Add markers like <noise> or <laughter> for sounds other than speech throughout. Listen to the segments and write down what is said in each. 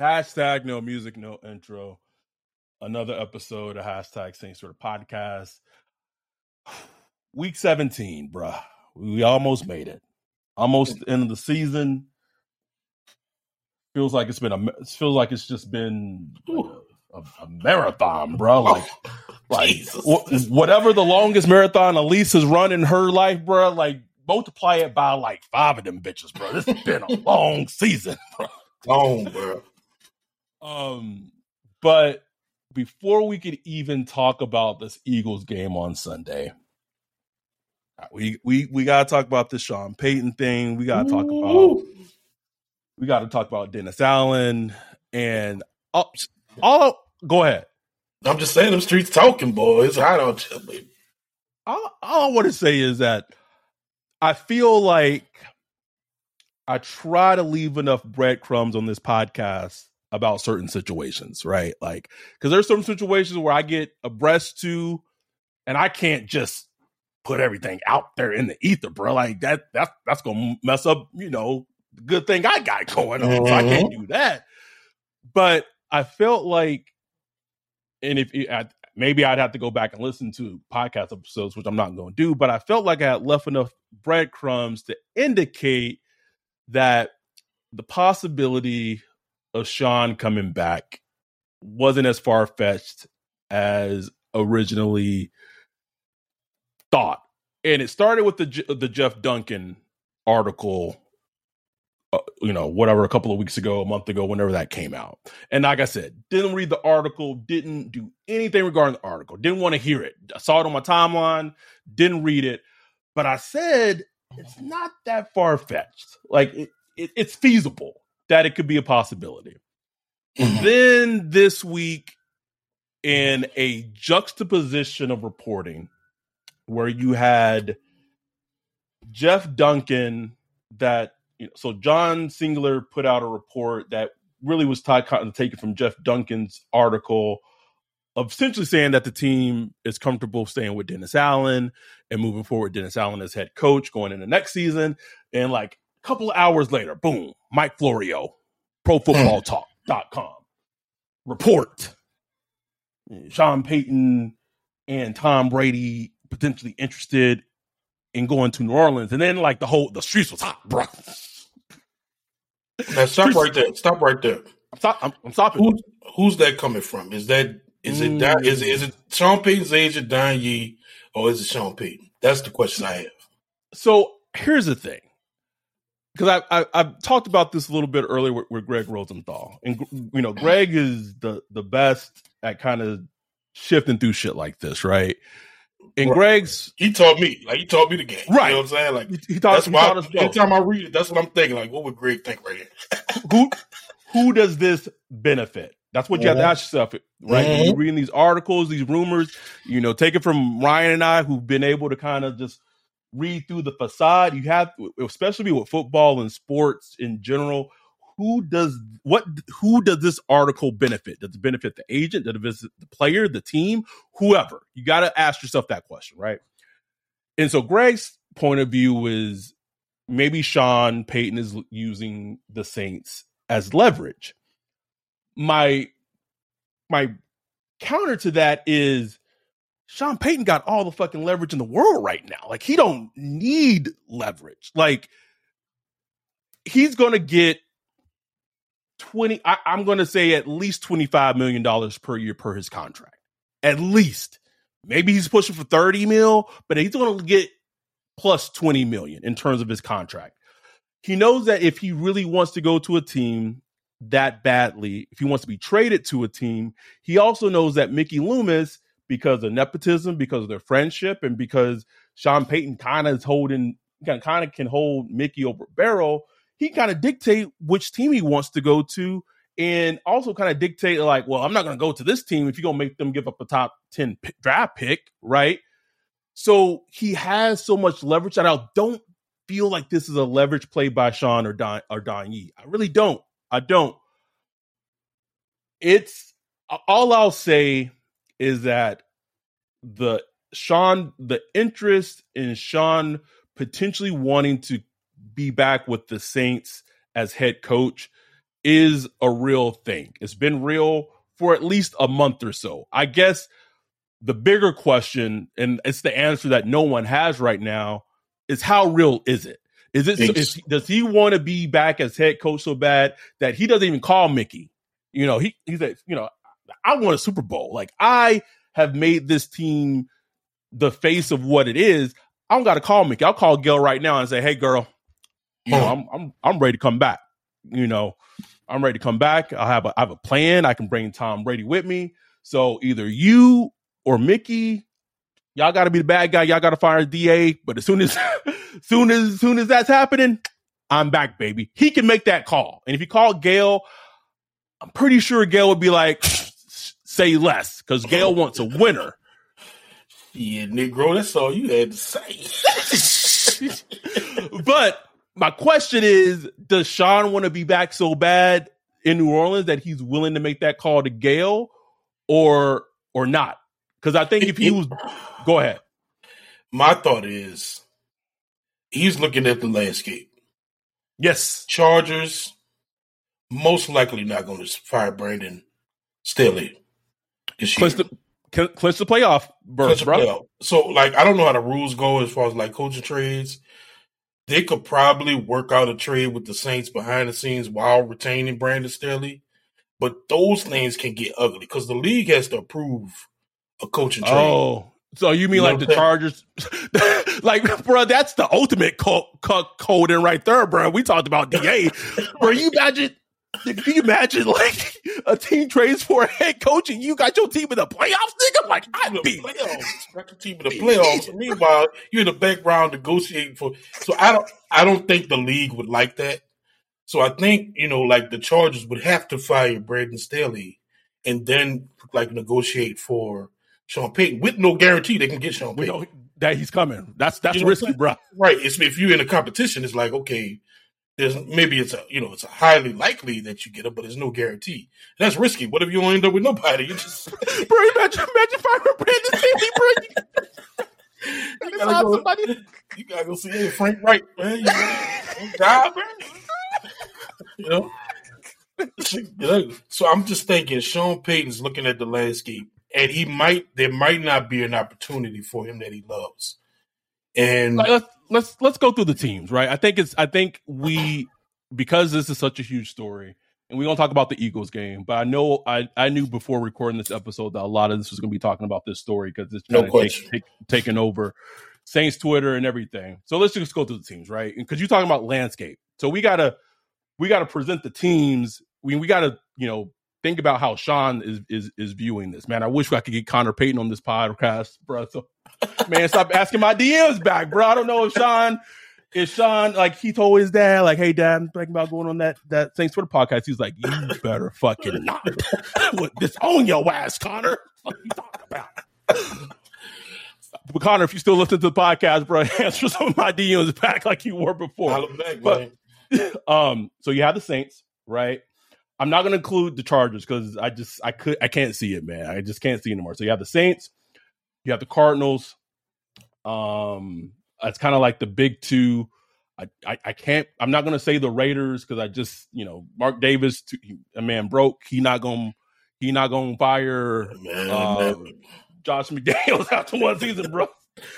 Hashtag no music, no intro. Another episode of hashtag Same Sort of Podcast. <sighs> Week 17, bruh. We almost made it. Almost end of the season. Feels like it's been a it feels like it's just been like a, a, a marathon, bro. Like like wh- whatever the longest marathon Elise has run in her life, bro. Like multiply it by like five of them bitches, bro. This has been a long season, bro. Long, bro. Um, but before we could even talk about this Eagles game on Sunday, uh, we we we gotta talk about the Sean Payton thing. We gotta talk about we gotta talk about Dennis Allen and all, all go ahead. I'm just saying, them streets talking, boy. It's hot out baby. All, all I want to say is that I feel like I try to leave enough breadcrumbs on this podcast about certain situations, right? Like, because there's some situations where I get abreast to, and I can't just put everything out there in the ether, bro. Like that, that's that's gonna mess up, you know, the good thing I got <laughs> going on. So I can't mm-hmm. do that. But I felt like, and if eh, I, maybe I'd have to go back and listen to podcast episodes, which I'm not going to do. But I felt like I had left enough breadcrumbs to indicate that the possibility of Sean coming back wasn't as far fetched as originally thought. And it started with the the Jeff Duncan article, uh, you know, whatever, a couple of weeks ago, a month ago, whenever that came out. And like I said, didn't read the article, didn't do anything regarding the article, didn't want to hear it. I saw it on my timeline, didn't read it, but I said it's not that far fetched. Like it, it, it's feasible that it could be a possibility. Mm-hmm. Then this week, in a juxtaposition of reporting, where you had Jeff Duncan, that you know, so John Singler put out a report that really was taken from Jeff Duncan's article of essentially saying that the team is comfortable staying with Dennis Allen and moving forward Dennis Allen as head coach going into next season. And like a couple of hours later, boom, Mike Florio, profootballtalk.com report. Sean Payton and Tom Brady potentially interested in going to New Orleans. And then like the whole the streets was hot, bro. Now stop right there. Stop right there. I'm, stop, I'm, I'm stopping. Who, who's that coming from? Is that is it Don, is it is it mm. Sean Payton's agent Don Yee or is it Sean Payton? That's the question I have. So here's the thing, because I, I I've talked about this a little bit earlier with, with Greg Rosenthal, and you know Greg is the the best at kind of shifting through shit like this, right? And Right. Greg's He taught me, like he taught me the game. Right. You know what I'm saying? Like he, he taught, that's he why taught us both. anytime I read it, that's what I'm thinking. Like, what would Greg think right here? who who does this benefit? That's what you have to Mhm. ask yourself, right? When you're reading these articles, these rumors, you know, take it from Ryan and I, who've been able to kind of just read through the facade. You have, especially with football and sports in general, who does what who does this article benefit? Does it benefit the agent? Does it benefit the player, the team, whoever? You got to ask yourself that question, right? And so Greg's point of view is maybe Sean Payton is using the Saints as leverage. My my counter to that is Sean Payton got all the fucking leverage in the world right now. Like he don't need leverage. Like he's going to get 20 I, am going to say at least 25 million dollars per year per his contract. At least. Maybe he's pushing for 30 mil, but he's going to get plus 20 million in terms of his contract. He knows that if he really wants to go to a team that badly, if he wants to be traded to a team, he also knows that Mickey Loomis because of nepotism, because of their friendship, and because Sean Payton kind of is holding, kind of can hold Mickey over barrel. He kind of dictate which team he wants to go to, and also kind of dictate like, well, I'm not going to go to this team if you're going to make them give up a top ten draft pick, right? So he has so much leverage that I don't feel like this is a leverage play by Sean or Don or Don Yee. I really don't. I don't. It's all I'll say is that the Sean, the interest in Sean potentially wanting to be back with the Saints as head coach is a real thing. It's been real for at least a month or so. I guess the bigger question, and it's the answer that no one has right now, is how real is it? Is it is, does he want to be back as head coach so bad that he doesn't even call Mickey? You know, he he's like, you know, I want a Super Bowl. Like I have made this team the face of what it is. I don't got to call Mickey. I'll call Gail right now and say, "Hey, girl, yeah. I'm I'm I'm ready to come back." You know, I'm ready to come back. I have a I have a plan. I can bring Tom Brady with me. So either you or Mickey, y'all got to be the bad guy. Y'all got to fire DA. But as soon as <laughs> soon as soon as that's happening, I'm back, baby. He can make that call. And if you call Gail, I'm pretty sure Gail would be like, say less, because Gail wants a winner. Yeah, Negro, that's all you had to say. <laughs> but my question is, does Sean want to be back so bad in New Orleans that he's willing to make that call to Gail or or not? Because I think if he was go ahead. My thought is he's looking at the landscape. Yes. Chargers most likely not going to fire Brandon Staley. Clinch the, clinch the playoff berth, bro. Playoff. So, like, I don't know how the rules go as far as like coaching trades. They could probably work out a trade with the Saints behind the scenes while retaining Brandon Staley, but those things can get ugly because the league has to approve a coaching trade. Oh, so you mean you like the Chargers? <laughs> like, bro, that's the ultimate co- co- code in right there, bro. We talked about DA, <laughs> bro. You imagine can you imagine like a team trades for a head coach and you got your team in the playoffs, nigga? Like I'd be playoffs. Got your team in the playoffs. Meanwhile, you're in the background negotiating for. So I don't. I don't think the league would like that. So I think you know, like the Chargers would have to fire Brandon Staley and then like negotiate for Sean Payton with no guarantee they can get Sean Payton. You know that he's coming. That's that's you know risky, bro. Right. It's, if you're in a competition, it's like okay there's maybe it's a you know it's a highly likely that you get it, but there's no guarantee. That's risky. What if you end up with nobody? You just <laughs> bro, imagine imagine firing Brandon Staley, bro. You, <laughs> gotta go, somebody. you gotta go see hey, Frank Reich, man. You, know, job, man. you know. <laughs> So I'm just thinking Sean Payton's looking at the landscape, and he might there might not be an opportunity for him that he loves. And like, let's let's let's go through the teams, right? I think it's I think we because this is such a huge story, and we're gonna talk about the Eagles game. But I know I I knew before recording this episode that a lot of this was gonna be talking about this story because it's no take, take, taking over Saints Twitter and everything. So let's just go through the teams, right? Because you're talking about landscape, so we gotta we gotta present the teams. We we gotta you know think about how Sean is is is viewing this. Man, I wish I could get Connor Payton on this podcast, bro. So man, stop <laughs> asking my DMs back, bro. I don't know if Sean is Sean like he told his dad, like, hey dad, I'm thinking about going on that that Saints Twitter podcast. He's like, you better fucking not <laughs> disown your ass, Connor. What you talking about? But Connor, if you still listen to the podcast, bro, <laughs> answer some of my DMs back like you were before. Back, but, um, so you have the Saints, right? I'm not going to include the Chargers because I just I could I can't see it, man. I just can't see anymore. So you have the Saints, you have the Cardinals. Um, it's kind of like the big two. I, I, I can't. I'm not going to say the Raiders because I just you know Mark Davis, a man broke. He not going. He not going to fire man, uh, man. Josh McDaniels <laughs> after one season, bro.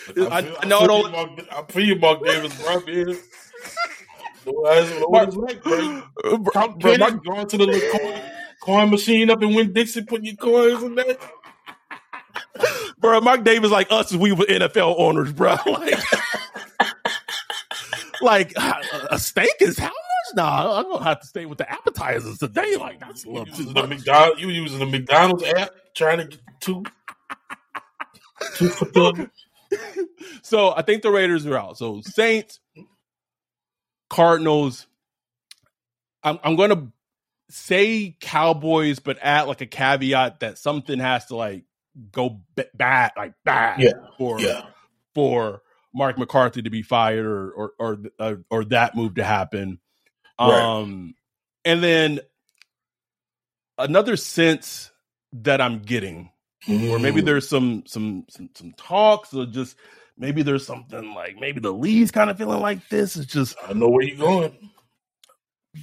I, feel, I, I know I, don't. Mark, I feel you, Mark Davis, bro. <laughs> Man. What is like, bro? Count <gasps> bro, Mark, going to the little coin, coin machine up in Winn Dixie, putting your coins in there. <laughs> bro, Mark Davis like us as we were NFL owners, bro. <laughs> Like, <laughs> like uh, a steak is how much? Nah, I'm gonna have to stay with the appetizers today. Like that's a little too much. McDonald's, you using the McDonald's app trying to get two two So I think the Raiders are out. So Saints, Cardinals. I'm I'm gonna say Cowboys, but add like a caveat that something has to like go b- bad, like bad, yeah. for yeah. for Mark McCarthy to be fired or or or, uh, or that move to happen. Right. Um, and then another sense that I'm getting, mm. or maybe there's some some some some talks, or just maybe there's something like maybe the league's kind of feeling like this. It's just I know where you're going.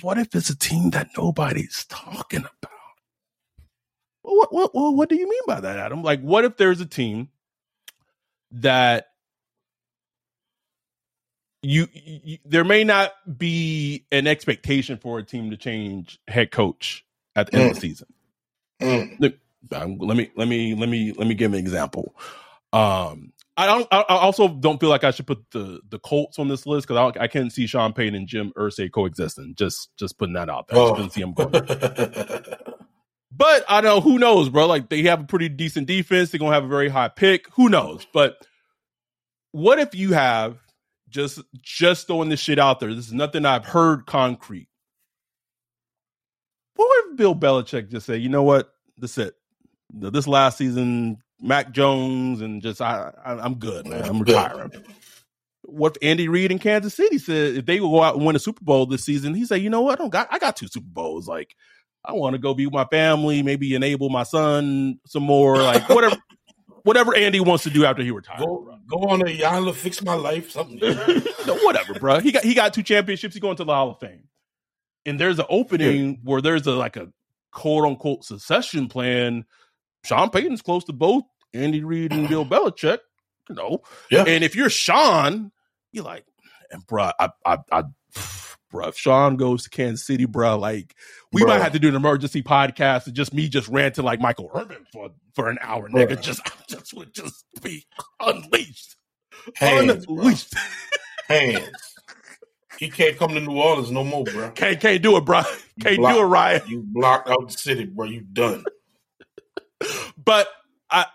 What if it's a team that nobody's talking about? What what what, what do you mean by that, Adam? Like, what if there's a team that you, you, there may not be an expectation for a team to change head coach at the mm. end of the mm. season. Mm. Look, let me let me let me let me give an example. Um, I don't. I also don't feel like I should put the the Colts on this list because I, I can't see Sean Payton and Jim Irsay coexisting. Just just putting that out there. Oh. Just see them going. but I know. Who knows, bro? Like they have a pretty decent defense. They're gonna have a very high pick. Who knows? But what if you have just just throwing this shit out there. This is nothing I've heard concrete. What if Bill Belichick just say, you know what, this it. This last season, Mac Jones and just I, I am good, man. I'm <laughs> retiring. what Andy Reid in Kansas City said if they will go out and win a Super Bowl this season, he said, you know what, I don't got I got two Super Bowls. Like I want to go be with my family, maybe enable my son some more, like whatever <laughs> whatever Andy wants to do after he retires. Go, go on a Yala, fix my life, something. <laughs> no, whatever, bro. He got he got two championships. He's going to the Hall of Fame. And there's an opening yeah. where there's a like a quote unquote succession plan. Sean Payton's close to both Andy Reid and Bill Belichick. You know, yeah. And if you're Sean, you're like, and bro, I, I, I bro. If Sean goes to Kansas City, bro, like we might have to do an emergency podcast and just me just ranting like Michael Irvin for for an hour, nigga. Bro. Just just would just be unleashed, hands, unleashed, hands. He can't come to New Orleans no more, bro. Can't can't do it, bro. Can't blocked, do it, Ryan. You blocked out the city, bro. You done. But I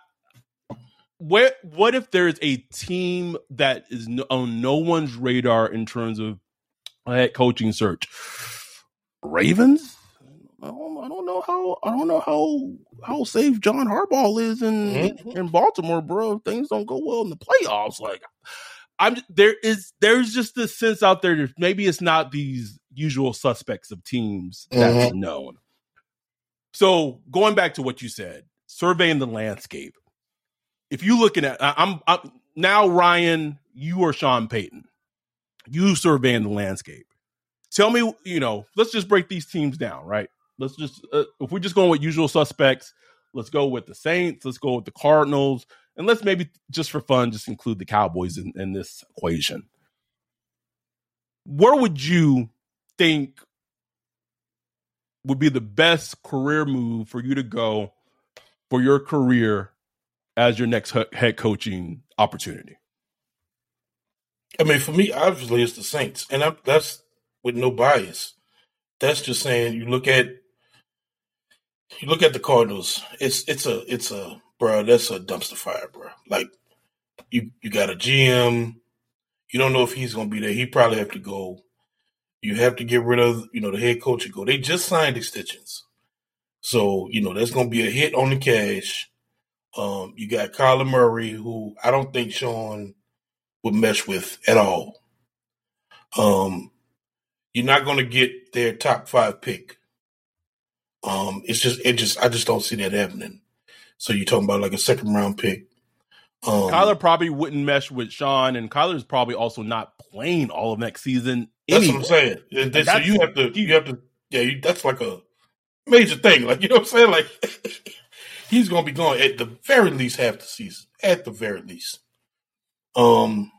where what if there's a team that is no, on no one's radar in terms of head coaching search. Ravens. I don't, I don't know how I don't know how how safe John Harbaugh is in mm-hmm. in Baltimore, bro. Things don't go well in the playoffs. Like I'm there is there's just this sense out there that maybe it's not these usual suspects of teams that's mm-hmm. known. So going back to what you said, surveying the landscape. If you looking at I'm, I'm now Ryan, you are Sean Payton you surveying the landscape. Tell me, you know, let's just break these teams down, right? Let's just, uh, if we're just going with usual suspects, let's go with the Saints, let's go with the Cardinals, and let's maybe just for fun, just include the Cowboys in, in this equation. Where would you think would be the best career move for you to go for your career as your next head coaching opportunity? I mean, for me, obviously, it's the Saints, and I'm, that's with no bias. That's just saying you look at you look at the Cardinals. It's it's a it's a bro. That's a dumpster fire, bro. Like you you got a GM. You don't know if he's gonna be there. He probably have to go. You have to get rid of you know the head coach. And go. They just signed extensions, so you know that's gonna be a hit on the cash. Um, you got Kyler Murray, who I don't think Sean would mesh with at all. Um, you're not going to get their top five pick Um, it's just it just I just don't see that happening. So you're talking about like a second round pick. Um, Kyler probably wouldn't mesh with Sean, and Kyler's probably also not playing all of next season. That's what I'm saying. so you have to you have to yeah. You, that's like a major thing. Like you know what I'm saying. Like <laughs> he's to be gone at the very least half the season. At the very least. Um,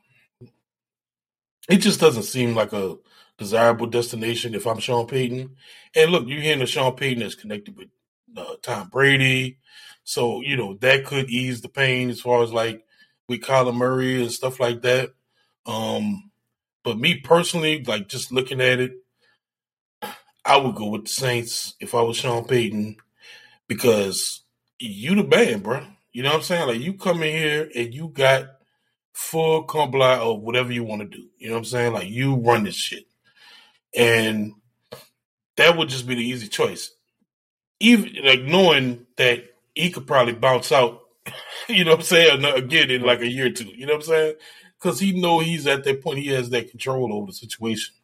it just doesn't seem like a desirable destination if I'm Sean Payton. And look, you're hearing that Sean Payton is connected with uh, Tom Brady, so you know that could ease the pain as far as like with Kyler Murray and stuff like that. Um, but me personally, like just looking at it, I would go with the Saints if I was Sean Payton because you the man, bro. You know what I'm saying? Like you come in here and you got full comply of whatever you want to do. You know what I'm saying? Like you run this shit. And that would just be the easy choice. Even like knowing that he could probably bounce out, <laughs> you know what I'm saying, again in like a year or two. You know what I'm saying? Because he know he's at that point, he has that control over the situation.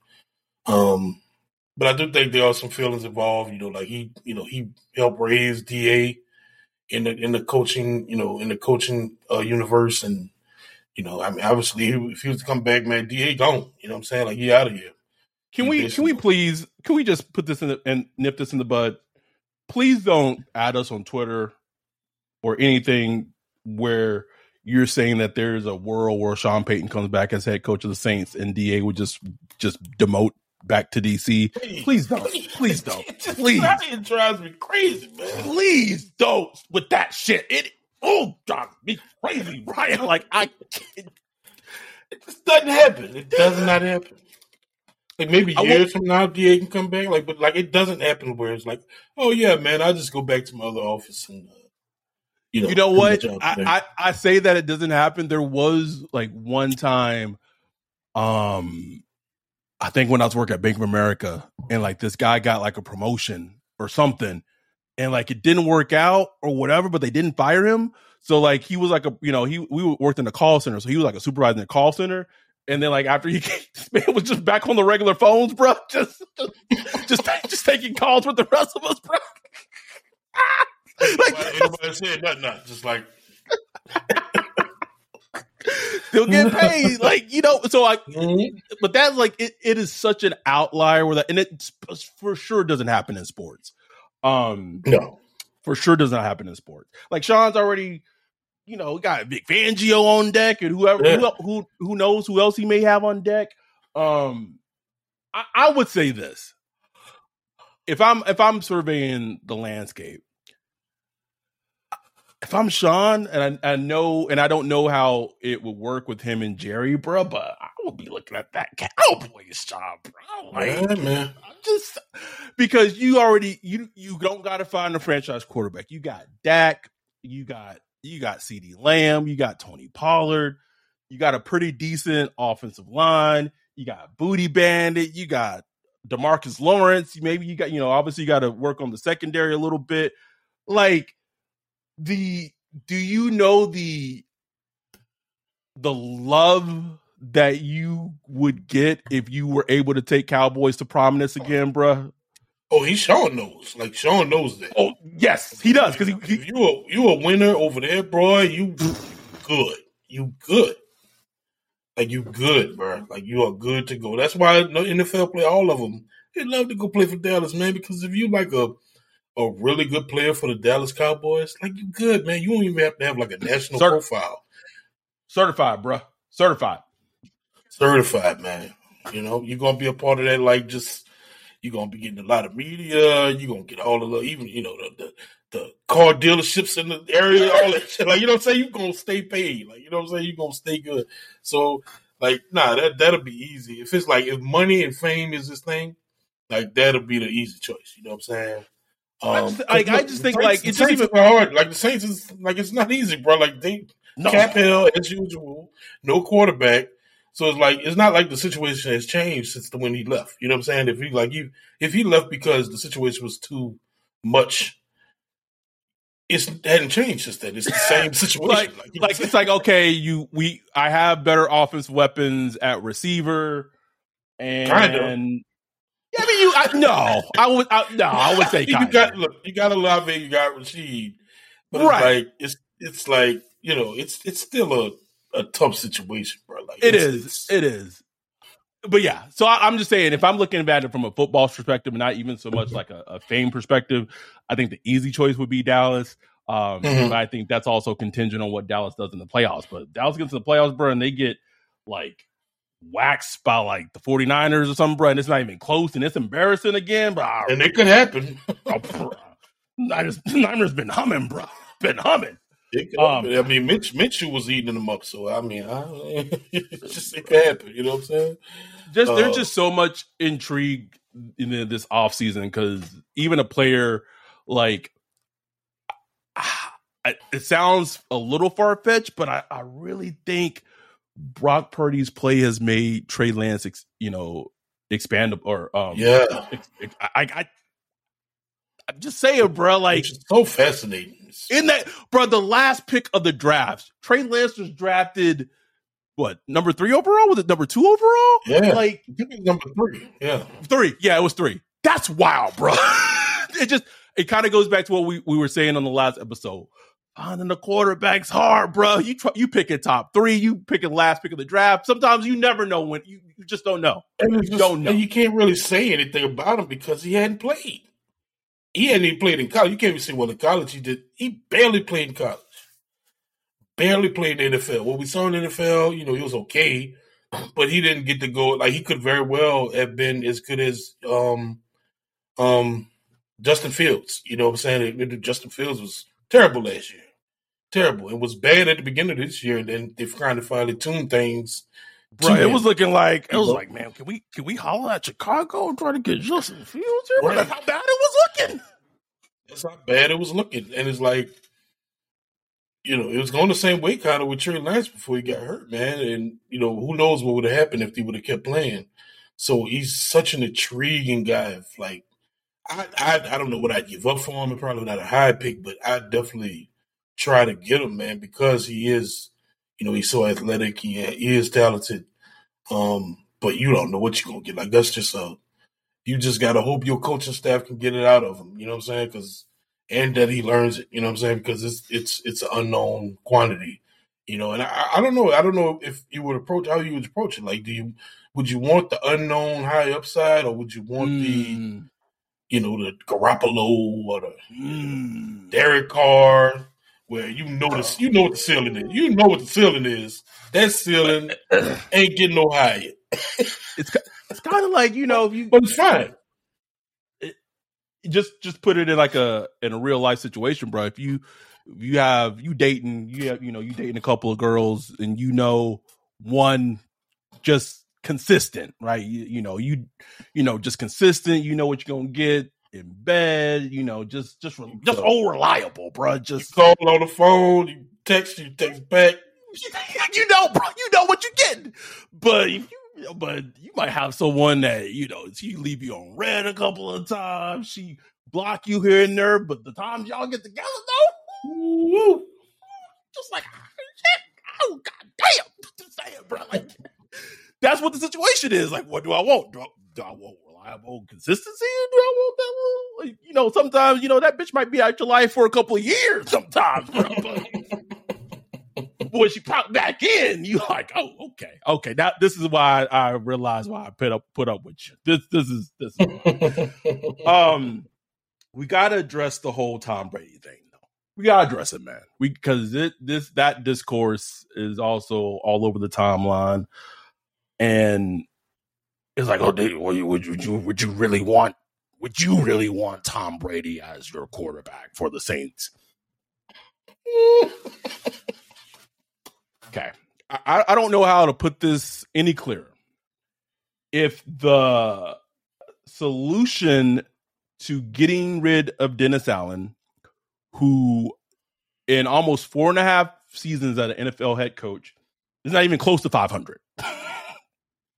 Um, but I do think there are some feelings involved. You know, like he, you know, he helped raise DA in the in the coaching, you know, in the coaching uh, universe, and you know, I mean, obviously, if he was to come back, man, DA gone. You know what I'm saying? Like he out of here. Can we can we please can we just put this in the, and nip this in the bud? Please don't add us on Twitter or anything where you're saying that there's a world where Sean Payton comes back as head coach of the Saints and DA would just just demote back to DC. Please, please don't. Please don't. <laughs> Please. It drives me crazy, man. Please don't with that shit. It oh drives me crazy, Brian. <laughs> Like I it just doesn't happen. It does not happen. Like maybe years from now, DA can come back. Like, but like it doesn't happen where it's like, oh yeah, man, I'll just go back to my other office and. Uh, you know, you know what? I, I, I say that it doesn't happen. There was like one time, um, I think when I was working at Bank of America, and like this guy got like a promotion or something, and like it didn't work out or whatever, but they didn't fire him. So like he was like a you know he we worked in the call center, so he was like a supervisor in the call center. And then like after he <laughs> came, man was just back on the regular phones, bro, <laughs> just just just, just taking calls with the rest of us, bro. <laughs> like, anybody said nothing, nothing, just like still get <laughs> paid. like, you know, so I, mm-hmm. but that's like, it, it is such an outlier where that, and it for sure doesn't happen in sports. Um, no, for sure does not happen in sports. Like Sean's already, you know, got Vic Fangio on deck and whoever, yeah. who, who, who knows who else he may have on deck. Um, I, I would say this. If I'm, if I'm surveying the landscape, if I'm Sean and I, I, know and I don't know how it would work with him and Jerry, bro, but I would be looking at that Cowboys job, bro. Like, yeah, man. Just because you already you you don't got to find a franchise quarterback. You got Dak, you got you got CeeDee Lamb, you got Tony Pollard, you got a pretty decent offensive line, you got Booty Bandit, you got Demarcus Lawrence. Maybe you got you know obviously you got to work on the secondary a little bit, like the do you know the the love that you would get if you were able to take Cowboys to prominence oh. again, bruh? Oh, he Sean knows. Like Sean knows that. Oh, yes, he does. Because he, he, you a you a winner over there, bro. You good. You good. Like you good, bro. Like you are good to go. That's why no NFL play all of them. They love to go play for Dallas, man. Because if you like a a really good player for the Dallas Cowboys, like you good, man. You don't even have to have like a national Cert- profile. Certified, bro. Certified. Certified, man. You know, you're gonna be a part of that, like just you're gonna be getting a lot of media, you're gonna get all of the even, you know, the the, the car dealerships in the area, all that shit. Like, you know what I'm saying? You're gonna stay paid. Like, you know what I'm saying? You're gonna stay good. So like, nah, that that'll be easy. If it's like if money and fame is this thing, like that'll be the easy choice. You know what I'm saying? Um, I just, like, I just think like it's just even hard. Like the Saints is like it's not easy, bro. Like they no. cap hell as usual, no quarterback. So it's like it's not like the situation has changed since the when he left. You know what I'm saying? If he like you, if he left because the situation was too much, it hadn't changed since then. It's the same <laughs> situation. like, like, like it's like okay, you we I have better offense weapons at receiver, and I mean, you I, no, I would I, no, I would say you got look, you got Olave, you got Rashid, but right. it's like it's it's like you know, it's it's still a a tough situation, bro. Like it is, it is. But yeah, so I, am just saying, if I'm looking at it from a football perspective, and not even so much like a, a fame perspective, I think the easy choice would be Dallas. Um, mm-hmm. But I think that's also contingent on what Dallas does in the playoffs. But Dallas gets to the playoffs, bro, and they get like waxed by like the 49ers or something, bro, and it's not even close, and it's embarrassing again, bro. And it could happen. oh, Niners, <laughs> Niners been humming, bro. Been humming. Um, I mean, Mitch Mitchell was eating them up, so I mean, I, <laughs> it's just it can happen. You know what I'm saying? Just uh, there's just so much intrigue in this off season because even a player like it sounds a little far fetched, but I, I really think Brock Purdy's play has made Trey Lance, ex, you know, expand or um, yeah. Ex, ex, I, I, I'm just saying, bro. Like, so fascinating. In that, bro, the last pick of the draft, Trey Lance was drafted. What number three overall? Was it number two overall? Yeah, like number three. Yeah, three. Yeah, it was three. That's wild, bro. <laughs> it just it kind of goes back to what we, we were saying on the last episode. Finding the quarterback's hard, bro. You try, you pick a top three, you pick a last pick of the draft. Sometimes you never know when you, you just don't know. And you just, don't know. And you can't really say anything about him because he hadn't played. He hadn't even played in college. You can't even say well in college he did. He barely played in college. Barely played in the NFL. What we saw in the NFL, you know, he was okay, <clears throat> but he didn't get to go. Like he could very well have been as good as um um Justin Fields. You know what I'm saying? Justin Fields was terrible last year. Terrible. It was bad at the beginning of this year, and then they've kind of finally tuned things. Bro, it was looking like it was like, man, can we can we holler at Chicago and try to get Justin Fields here? Right. That's how bad it was looking. That's how bad it was looking, and it's like, you know, it was going the same way kind of with Trey Lance before he got hurt, man. And you know, who knows what would have happened if he would have kept playing. So he's such an intriguing guy. If like I, I, I don't know what I'd give up for him. Probably not a high pick, but I definitely try to get him, man, because he is, you know, he's so athletic. He, he is talented. Um, but you don't know what you're gonna get. Like that's just a, you just gotta hope your coaching staff can get it out of him. You know what I'm saying? Because and that he learns it. You know what I'm saying? Because it's it's it's an unknown quantity. You know, and I, I don't know. I don't know if you would approach how you would approach it. Like, do you would you want the unknown high upside, or would you want mm. the you know, the Garoppolo or the mm. Derek Carr, where you know the, you know what the ceiling is. You know what the ceiling is. That ceiling ain't getting no higher. <laughs> it's it's kind of like you know, if you but it's fine. It, just just put it in like a in a real life situation, bro. If you if you have you dating you have you know you dating a couple of girls and you know one just consistent, right? You, you know, you you know, just consistent. You know what you're gonna get in bed. You know, just just just all reliable, bro. Just you call on the phone, you text, you text back. you know, bro. You know what you're getting, but if you. But you might have someone that you know she leave you on red a couple of times. She block you here and there, but the times y'all get together though, just like ah, oh god damn, just saying, bro. Like that's what the situation is. Like, what do I want? Do I, do I want reliable consistency? do I want that little, like, you know, sometimes, you know, that bitch might be out your life for a couple of years sometimes, bro. <laughs> when she popped back in, you like, oh, okay, okay. Now this is why I realized why I put up put up with you. This this is this. Is, <laughs> um, we got to address the whole Tom Brady thing, though. We got to address it, man. We because it this that discourse is also all over the timeline and it's like, oh, would you, would you would you really want would you really want Tom Brady as your quarterback for the Saints? okay, I, I don't know how to put this any clearer. If the solution to getting rid of Dennis Allen, who in almost four and a half seasons as an NFL head coach is not even close to 500. <laughs>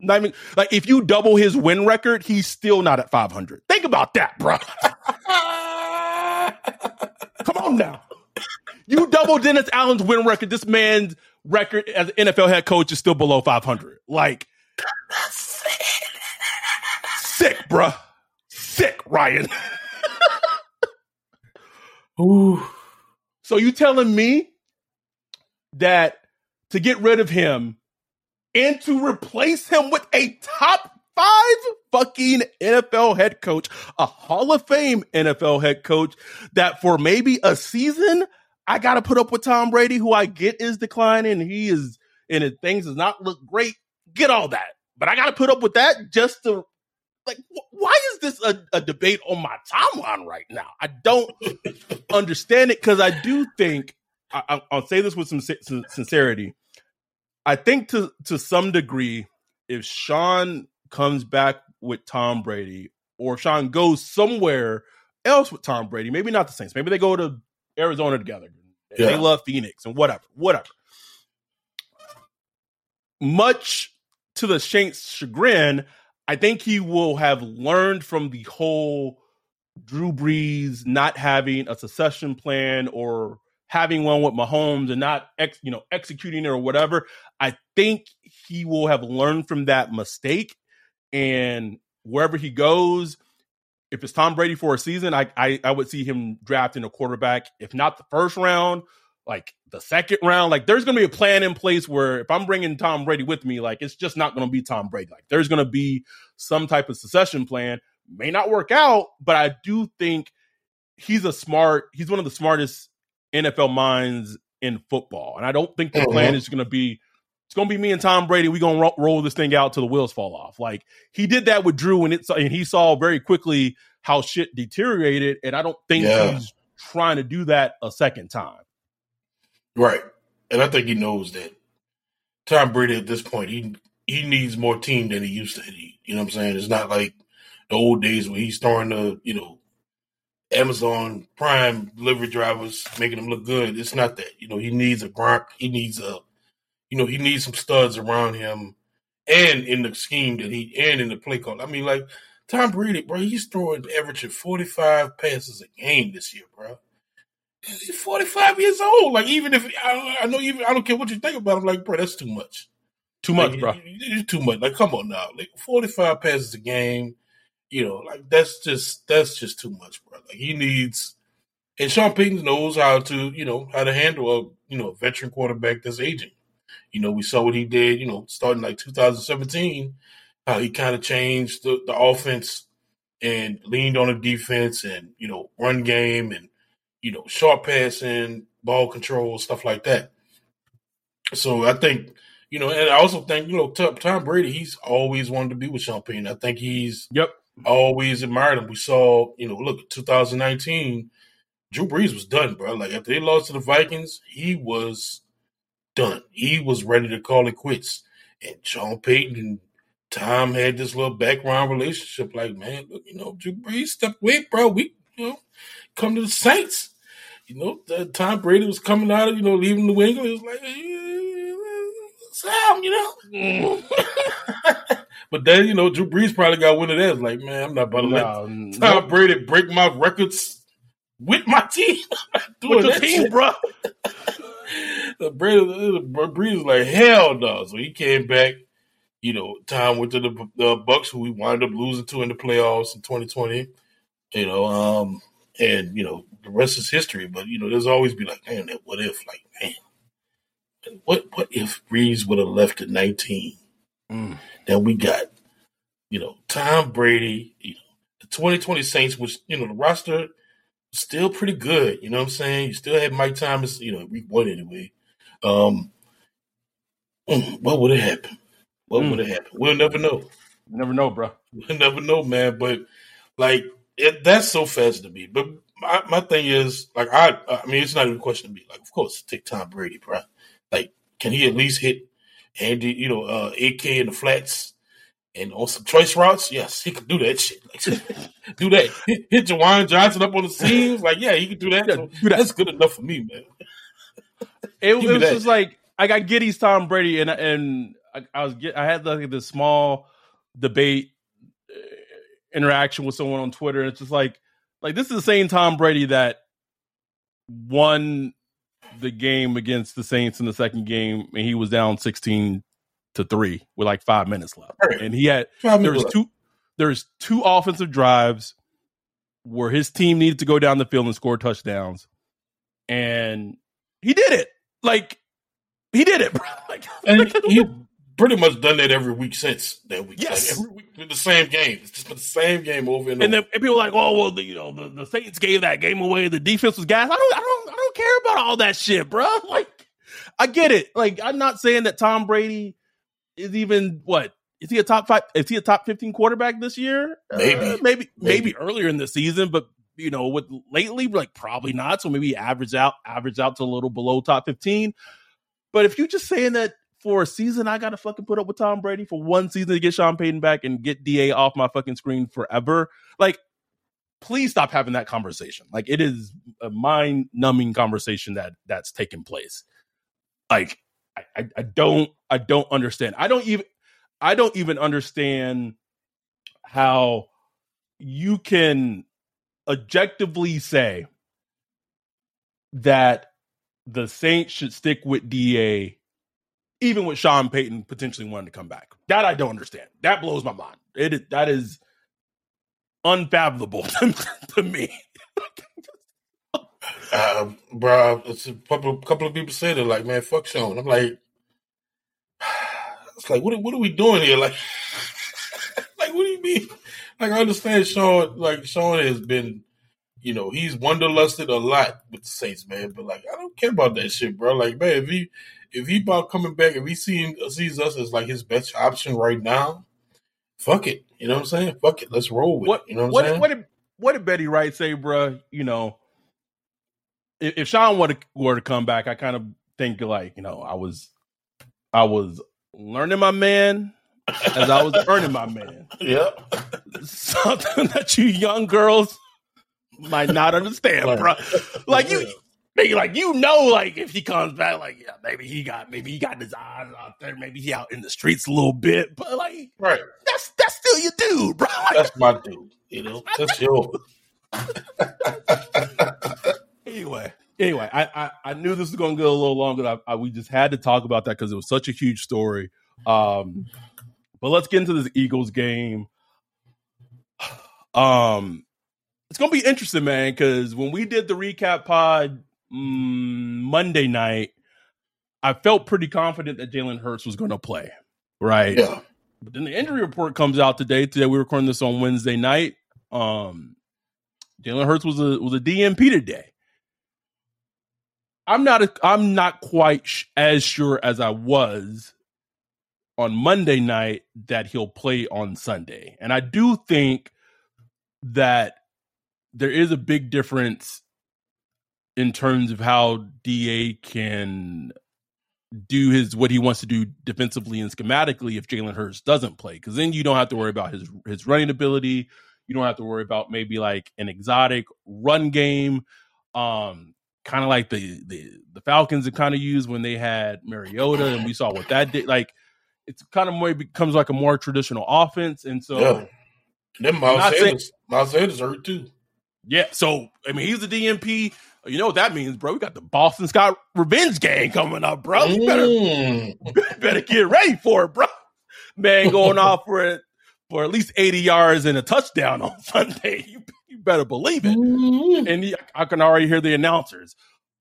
Not even like if you double his win record, he's still not at 500. Think about that, bro. <laughs> Come on now. You double Dennis Allen's win record. This man's record as an NFL head coach is still below 500. Like, Sick, bruh. Sick, Ryan. <laughs> Ooh. So you telling me that to get rid of him and to replace him with a top five fucking NFL head coach, a Hall of Fame NFL head coach, that for maybe a season, I got to put up with Tom Brady, who I get is declining. He is, and things does not look great. Get all that. But I got to put up with that just to, like, wh- why is this a, a debate on my timeline right now? I don't understand it because I do think, I, will say this with some sincerity. I think to to some degree, if Sean comes back with Tom Brady, or Sean goes somewhere else with Tom Brady, maybe not the Saints, maybe they go to Arizona together. Yeah. They love Phoenix and whatever, whatever. Much to the Saints' chagrin, I think he will have learned from the whole Drew Brees not having a succession plan or having one with Mahomes and not ex, you know executing it or whatever. I think he will have learned from that mistake, and wherever he goes, if it's Tom Brady for a season, I I, I would see him drafting a quarterback, if not the first round, like the second round. Like there's going to be a plan in place where if I'm bringing Tom Brady with me, like it's just not going to be Tom Brady. Like there's going to be some type of succession plan. May not work out, but I do think he's a smart. He's one of the smartest NFL minds in football. And I don't think the mm-hmm. plan is going to be it's going to be me and Tom Brady. We're going to ro- roll this thing out till the wheels fall off. Like he did that with Drew, and it and he saw very quickly how shit deteriorated. And I don't think yeah. he's trying to do that a second time. Right, and I think he knows that Tom Brady at this point he he needs more team than he used to. You know what I'm saying? It's not like the old days where he's throwing the you know Amazon Prime delivery drivers making him look good. It's not that. You know, he needs a Gronk. He needs a, you know, he needs some studs around him, and in the scheme that he and in the play call. I mean, like Tom Brady, bro, he's throwing averaging forty five passes a game this year, bro. He's forty five years old. Like even if I, I, know, even I don't care what you think about him. Like, bro, that's too much. Too much, like, bro. It's too much. Like, come on now. Like forty five passes a game you know, like that's just that's just too much, bro. Like he needs, and Sean Payton knows how to, you know, how to handle a you know veteran quarterback that's aging. You know, we saw what he did. You know, starting like 2017, how he kind of changed the, the offense and leaned on the defense and you know run game and you know short passing, ball control, stuff like that. So I think you know, and I also think you know Tom Brady. He's always wanted to be with Sean Payton. I think he's yep always admired him. We saw, you know, look, 2019, Drew Brees was done, bro. Like after they lost to the Vikings, he was done. He was ready to call it quits. And Sean Payton and Tom had this little background relationship. Like, man, look, you know, Drew Brees, step away, bro. We, you know, come to the Saints. You know, the Tom Brady was coming out of, you know, leaving New England. It was like, hey, Sam, you know. <laughs> But then, you know, Drew Brees probably got one of that. Like, man, I'm not about to no, let Tom Brady break my records with my team. <laughs> with your team, shit. bro. <laughs> the Brady, Brees was like, hell no. So he came back. You know, Tom went to the, the Bucks, who we wound up losing to in the playoffs in 2020. You know, um, and you know the rest is history. But you know, there's always be like, man, that what if? Like, man, what what if Brees would have left at 19? Mm. Then we got, you know, Tom Brady, you know, the 2020 Saints, which, you know, the roster still pretty good. You know what I'm saying? You still had Mike Thomas, you know, week one anyway. Um, mm, what would have happened? What mm. would have happened? We'll never know. Never know, bro. We'll never know, man. But like, it, that's so fast to me. But my, my thing is, like, I, I mean, it's not even a question to me. Like, of course, take Tom Brady, bro. Like, can he at least hit Andy, you know, uh, AK in the flats and on some choice routes, yes, he could do that shit. Like, <laughs> do that. Hit, hit Juwan Johnson up on the seams. Like, yeah, he could do that. Yeah, so do that. That's good enough for me, man. It, it was that. just like I got Giddy's Tom Brady, and and I, I was I had like this small debate uh, interaction with someone on Twitter, and it's just like like this is the same Tom Brady that won the game against the Saints in the second game, and he was down sixteen to three with like five minutes left, right. and he had there was two there's two offensive drives where his team needed to go down the field and score touchdowns, and he did it. Like he did it, <laughs> bro. Like, and <laughs> he pretty much done that every week since that week. Yes, like every week the same game. It's just been the same game over and, and over. Then, and people are like, oh well, the, you know, the, the Saints gave that game away. The defense was gas. I don't, I don't, I don't care about all that shit, bro. <laughs> Like, I get it. Like, I'm not saying that Tom Brady is even what is he a top five? Is he a top 15 quarterback this year? Maybe, uh, maybe, maybe, maybe earlier in the season, but you know, with lately, like probably not. So maybe average out, average out to a little below top 15. But if you're just saying that for a season, I gotta fucking put up with Tom Brady for one season to get Sean Payton back and get DA off my fucking screen forever. Like, please stop having that conversation. Like, it is a mind numbing conversation that that's taking place. Like, I, I, don't, I don't understand. I don't even, I don't even understand how you can objectively say that the Saints should stick with DA, even with Sean Payton potentially wanting to come back. That I don't understand. That blows my mind. It that is unfathomable <laughs> to, me. uh, bro, a couple, couple of people say that, like, man, fuck Sean. I'm like, <sighs> it's like, what, what are we doing here? Like, <laughs> like, what do you mean? Like, I understand Sean, like, Sean has been you know, he's wanderlusted a lot with the Saints, man. But like, I don't care about that shit, bro. Like, man, if he if he about coming back, if he sees us as like his best option right now, fuck it. You know what I'm saying? Fuck it. Let's roll with what, it. You know what, what I'm saying? What did what did Betty Wright say, bro? You know, if, if Sean were to, were to come back, I kind of think like, you know, I was I was learning my man as I was earning my man. <laughs> Yeah. Something <laughs> that you young girls might not understand, bro. Like you, nigga, like you know, like if he comes back, like yeah, maybe he got, maybe he got his eyes out there, maybe he out in the streets a little bit, but like Right. that's that's still your dude, bro. Like, That's my dude. You know, that's yours. <laughs> anyway, anyway, I, I I knew this was going to go a little longer. I, I, we just had to talk about that because it was such a huge story. Um, but let's get into this Eagles game. <sighs> Um, it's going to be interesting, man, because when we did the recap pod Monday night, I felt pretty confident that Jalen Hurts was going to play, right? Yeah. But then the injury report comes out today. Today we're recording this on Wednesday night. Um, Jalen Hurts was a was a DNP today. I'm not a, I'm not quite sh- as sure as I was on Monday night that he'll play on Sunday, and I do think that there is a big difference in terms of how DA can do his what he wants to do defensively and schematically if Jalen Hurts doesn't play, because then you don't have to worry about his his running ability. You don't have to worry about maybe like an exotic run game, um, kind of like the the the Falcons had kind of used when they had Mariota, and we saw what that did. Like it's kind of more becomes like a more traditional offense, and so Yeah. Then Miles not saying- Sanders, Miles Sanders hurt too. yeah, so I mean, he's a DNP. You know what that means, bro? We got the Boston Scott Revenge Gang coming up, bro. You better Mm. <laughs> better get ready for it, bro. Man going <laughs> off for it for at least 80 yards and a touchdown on <laughs> Sunday. You, you better believe it. Mm. And he- I can already hear the announcers.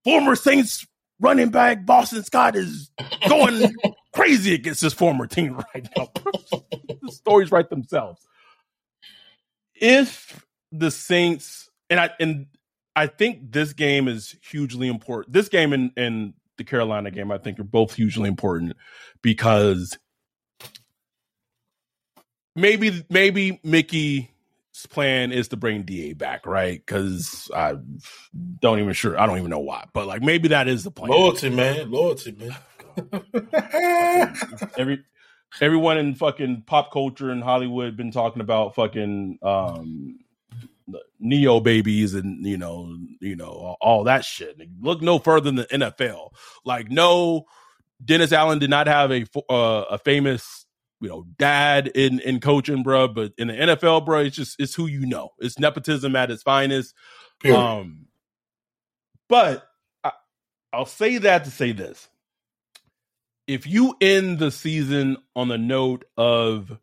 Former Saints running back Boston Scott is going crazy against his former team right now. the stories write themselves. If the Saints and I and I think this game is hugely important. This game and, and the Carolina game, I think, are both hugely important because maybe maybe Mickey's plan is to bring DA back, right? Because I don't even sure. I don't even know why, but like maybe that is the plan. Loyalty, man. Loyalty, man. <laughs> Every everyone in fucking pop culture and Hollywood been talking about fucking um nepo babies and you know you know all that shit. Look no further than the NFL. Like no, Dennis Allen did not have a uh, a famous you know dad in in coaching, bro. But in the NFL, bro, it's just it's who you know. It's nepotism at its finest. Period. Um, but I, I'll say that to say this: if you end the season on the note of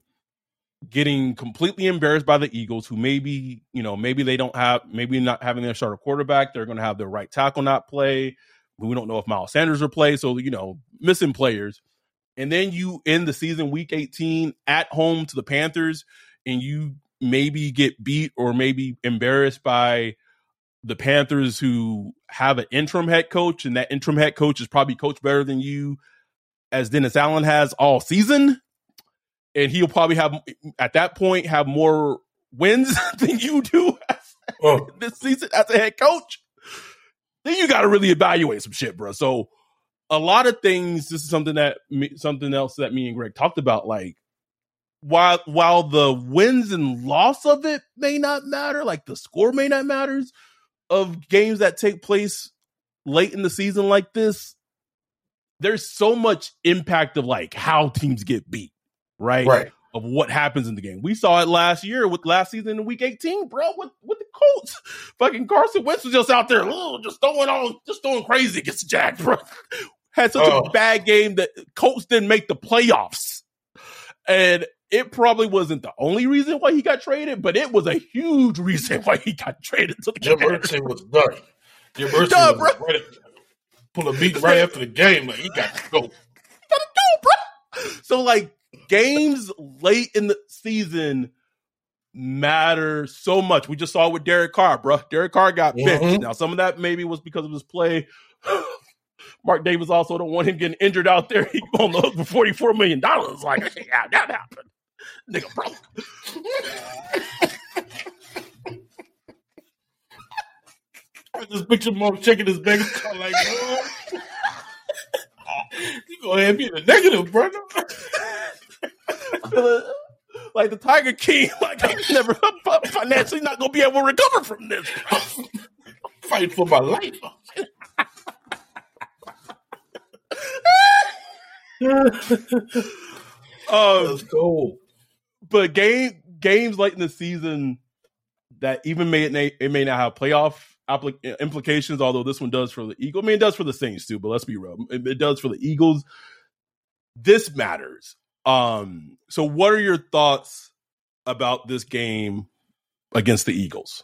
getting completely embarrassed by the Eagles, who maybe, you know, maybe they don't have, maybe not having their starter quarterback. They're going to have their right tackle not play. We don't know if Miles Sanders will play. So, you know, missing players. And then you end the season week 18 at home to the Panthers and you maybe get beat or maybe embarrassed by the Panthers who have an interim head coach and that interim head coach is probably coached better than you as Dennis Allen has all season and he'll probably have at that point have more wins <laughs> than you do <laughs> oh. <laughs> this season as a head coach. Then you got to really evaluate some shit, bro. So a lot of things. This is something that something else that me and Greg talked about. Like while while the wins and loss of it may not matter, like the score may not matters of games that take place late in the season like this. There's so much impact of like how teams get beat right? Right. Of what happens in the game. We saw it last year with last season in week 18, bro, with, with the Colts. <laughs> Fucking Carson Wentz was just out there, oh, just throwing on, just throwing crazy against Jack, <laughs> bro. Had such oh. a bad game that Colts didn't make the playoffs. And it probably wasn't the only reason why he got traded, but it was a huge <laughs> reason why he got traded to the Jim Irsay was done. Jim Irsay done, was bro. ready pull a beat right after the game. Like, he got to go. Gotta go, bro. So, like, games late in the season matter so much. We just saw it with Derek Carr, bro. Derek Carr got benched. Mm-hmm. Now, some of that maybe was because of his play. <laughs> Mark Davis also don't want him getting injured out there. He on the hook for forty four million dollars. Like, yeah, that happened. Nigga broke. I just picture Mark checking his bank account <laughs> like, <laughs> you go ahead and be the negative, brother. Like the Tiger King, <laughs> like I'm never financially not gonna be able to recover from this. <laughs> Fight for my life. <laughs> um, That's cool. But game games late in the season that even may it, it may not have playoff implications, although this one does for the Eagles. I mean, it does for the Saints too. But let's be real, it does for the Eagles. This matters um, so what are your thoughts about this game against the Eagles?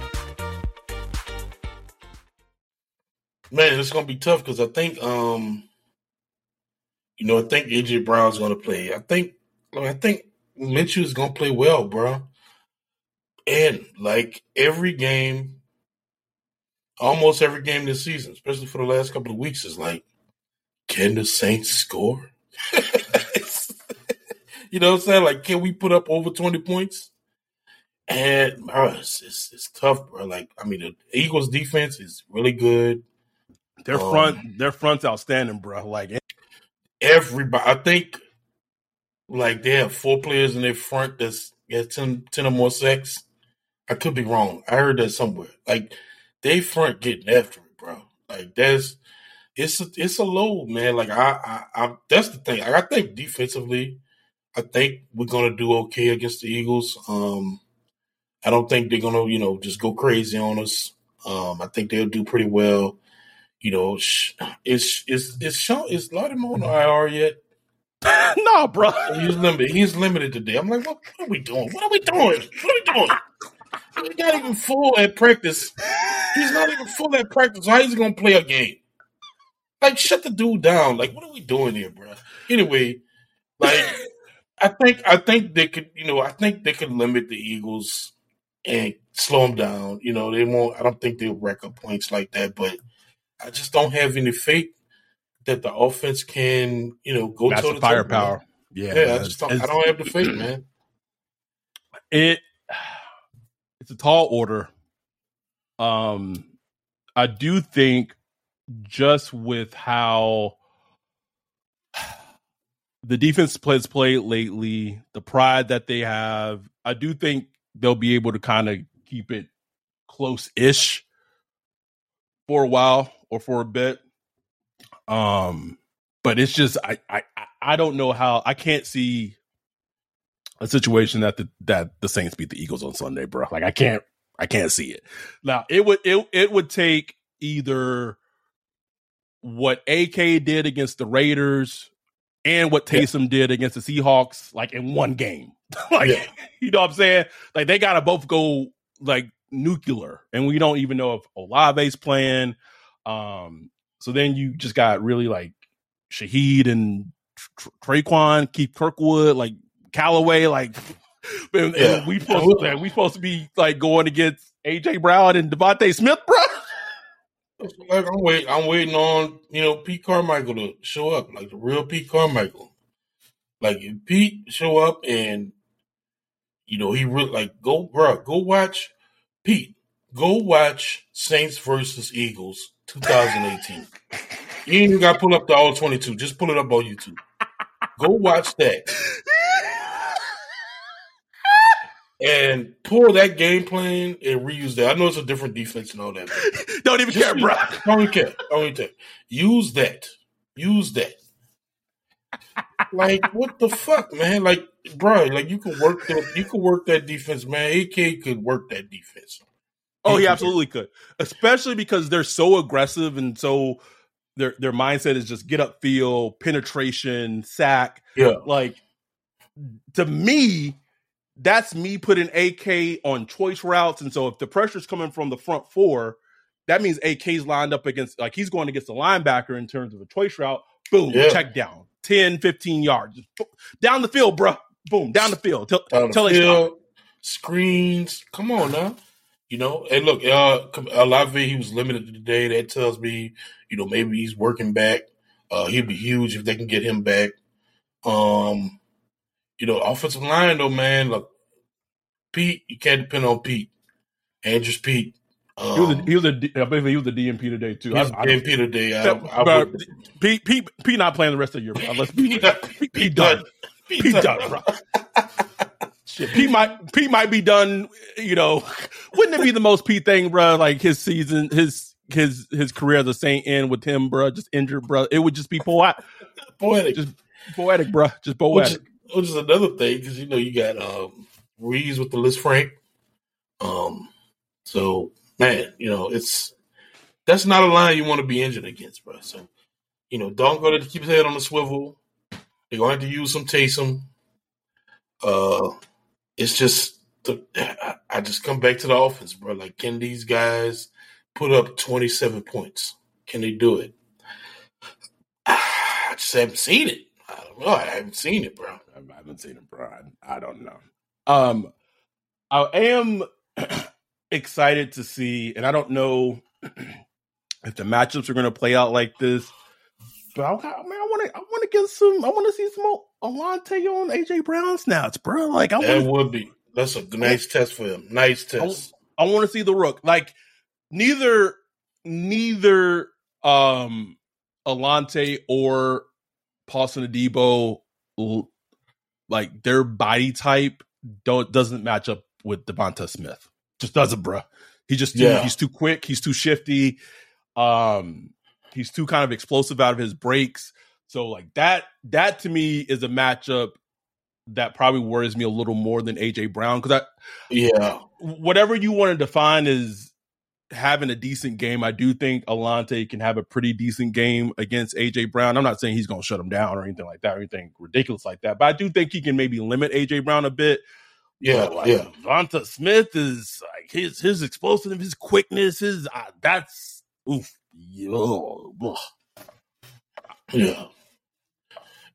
Man, it's gonna be tough because I think, um, you know, I think AJ Brown's gonna play. I think, I think Minshew is gonna play well, bro. And like every game, almost every game this season, especially for the last couple of weeks, is like, can the Saints score? <laughs> you know what I'm saying? Like, can we put up over 20 points? And bro, it's, it's, it's tough, bro. Like, I mean, the Eagles defense is really good. Their um, front, their front's outstanding, bro. Like everybody, I think, like they have four players in their front that's got 10, 10 or more sacks. I could be wrong. I heard that somewhere. Like they front getting after it, bro. Like that's it's a, it's a load, man. Like I, I, I that's the thing. I think defensively, I think we're gonna do okay against the Eagles. Um, I don't think they're gonna, you know, just go crazy on us. Um, I think they'll do pretty well you know, is is is Sean is Lattimore on IR yet? <laughs> no, bro. He's limited. He's limited today. I'm like, what, what, are we doing? What are we doing? What are we doing? He's not even full at practice. He's not even full at practice. How is he gonna play a game? Like, shut the dude down. Like, what are we doing here, bro? Anyway, like, I think I think they could, you know, I think they could limit the Eagles. and slow them down. You know, they won't. I don't think they'll rack up points like that. But I just don't have any faith that the offense can, you know, go to the firepower. Yeah, yeah. I just don't, I don't have the faith, man. It it's a tall order. Um, I do think just with how the defense has played lately, the pride that they have, I do think they'll be able to kind of keep it close ish for a while or for a bit. Um, but it's just I I I don't know how I can't see a situation that the that the Saints beat the Eagles on Sunday, bro. Like I can't I can't see it. Now it would it it would take either what AK did against the Raiders and what Taysom yeah. did against the Seahawks, like in one game. <laughs> like yeah. you know what I'm saying? Like they gotta both go like nuclear, and we don't even know if Olave's playing. Um, so then you just got really like Shaheed and Tre'Quan, Keith Kirkwood, like Callaway, like <laughs> and, yeah. and we supposed to, we supposed to be like going against AJ Brown and DeVonta Smith, bro. Like I'm waiting, I'm waiting on you know Pete Carmichael to show up, like the real Pete Carmichael. Like if Pete show up and you know he really like go bro, go watch Pete, go watch Saints versus Eagles 2018. you ain't even got to pull up the all 22. Just pull it up on YouTube. Go watch that. and pull that game plan and reuse that. I know it's a different defense and all that. don't even care, bro. Don't even care. Don't even care. Use that. Use that. like what the fuck, man? Like, bro, like you could work that. You could work that defense, man. AK could work that defense. Oh, he absolutely could, especially because they're so aggressive and so their their mindset is just get up, feel, penetration, sack. Yeah, like to me, that's me putting AK on choice routes. And so if the pressure's coming from the front four, that means AK's lined up against, like he's going against the linebacker in terms of a choice route. Boom, yeah. check down 10, 15 yards. Down the field, bro. Boom, down the field. Tell, down tell field, screens. Come on now. You know, and look, uh, Olave, he was limited today. That tells me, you know, maybe he's working back. Uh, he'd be huge if they can get him back. Um, you know, offensive line though, man. Look, Pete, you can't depend on Pete. Andrus Peat. Um, he was a, he was a, I believe he was the DNP today too. He was I, DNP today. I, I, I Pete, Pete, Pete, not playing the rest of the year. Unless <laughs> Pete, Pete, Pete done. Pete, Pete done, bro. Shit, Pete might Pete might be done. You know, <laughs> wouldn't it be the most Pete thing, bro? Like his season, his his his career as a Saint end with him, bro. Just injured, bro. It would just be poetic, poetic, just poetic, bro. Just poetic. Which, which is another thing because you know you got um, Reeves with the Lisfranc. Um, so man, you know it's that's not a line you want to be injured against, bro. So you know, don't go to keep his head on the swivel. They're going to have to use some Taysom. Uh, it's just I just come back to the offense, bro. Like, can these guys put up twenty seven points? Can they do it? <sighs> I just haven't seen it. I don't know. I haven't seen it, bro. I haven't seen it, bro. I, I don't know. Um, I am <clears throat> excited to see, and I don't know <clears throat> if the matchups are going to play out like this. But I, man, I want to, I want to get some, I want to see some more Alontae on AJ Brown snaps, bro. Like, I that would be that's a nice test for him. Nice test. I, I want to see the rook. Like, neither, neither, um, Alontae or Paulson Adebo like their body type don't doesn't match up with Devonta Smith. Just doesn't, bro. He just too, yeah. he's too quick. He's too shifty. Um, he's too kind of explosive out of his breaks. So like that that to me is a matchup that probably worries me a little more than AJ Brown because I yeah whatever you want to define is having a decent game. I do think Alontae can have a pretty decent game against AJ Brown. I'm not saying he's going to shut him down or anything like that or anything ridiculous like that, but I do think he can maybe limit AJ Brown a bit. Yeah, like, yeah. Vonta Smith is like his his explosive, his quickness, his uh, that's oof. Yo, yeah.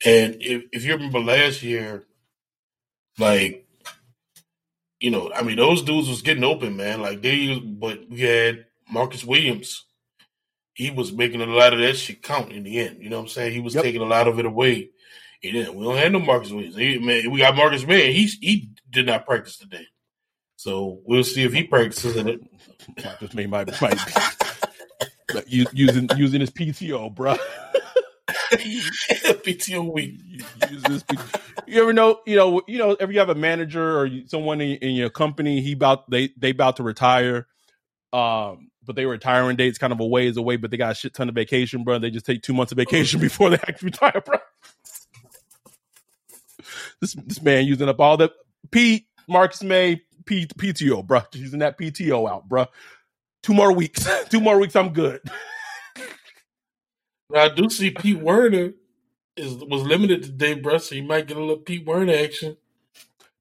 And if if you remember last year, like you know, I mean, those dudes was getting open, man. Like they, but we had Marcus Williams. He was making a lot of that shit count in the end. You know what I'm saying? He was yep. taking a lot of it away. He didn't. We don't have no Marcus Williams. He, man, we got Marcus Maye. He he did not practice today, so we'll see if he practices in it. Marcus Maye might, might <laughs> using using his PTO, bro. <laughs> PTO week. You ever know? You know. You know. Ever you have a manager or someone in, in your company? He about they they about to retire. Um, but they retiring dates kind of a ways away, but they got a shit ton of vacation, bro. They just take two months of vacation <laughs> before they actually retire, bro. This this man using up all the Pete Marcus Maye P, PTO, bro. Using that PTO out, bro. Two more weeks. <laughs> two more weeks. I'm good. I do see Pete Werner is was limited today, bro. So you might get a little Pete Werner action.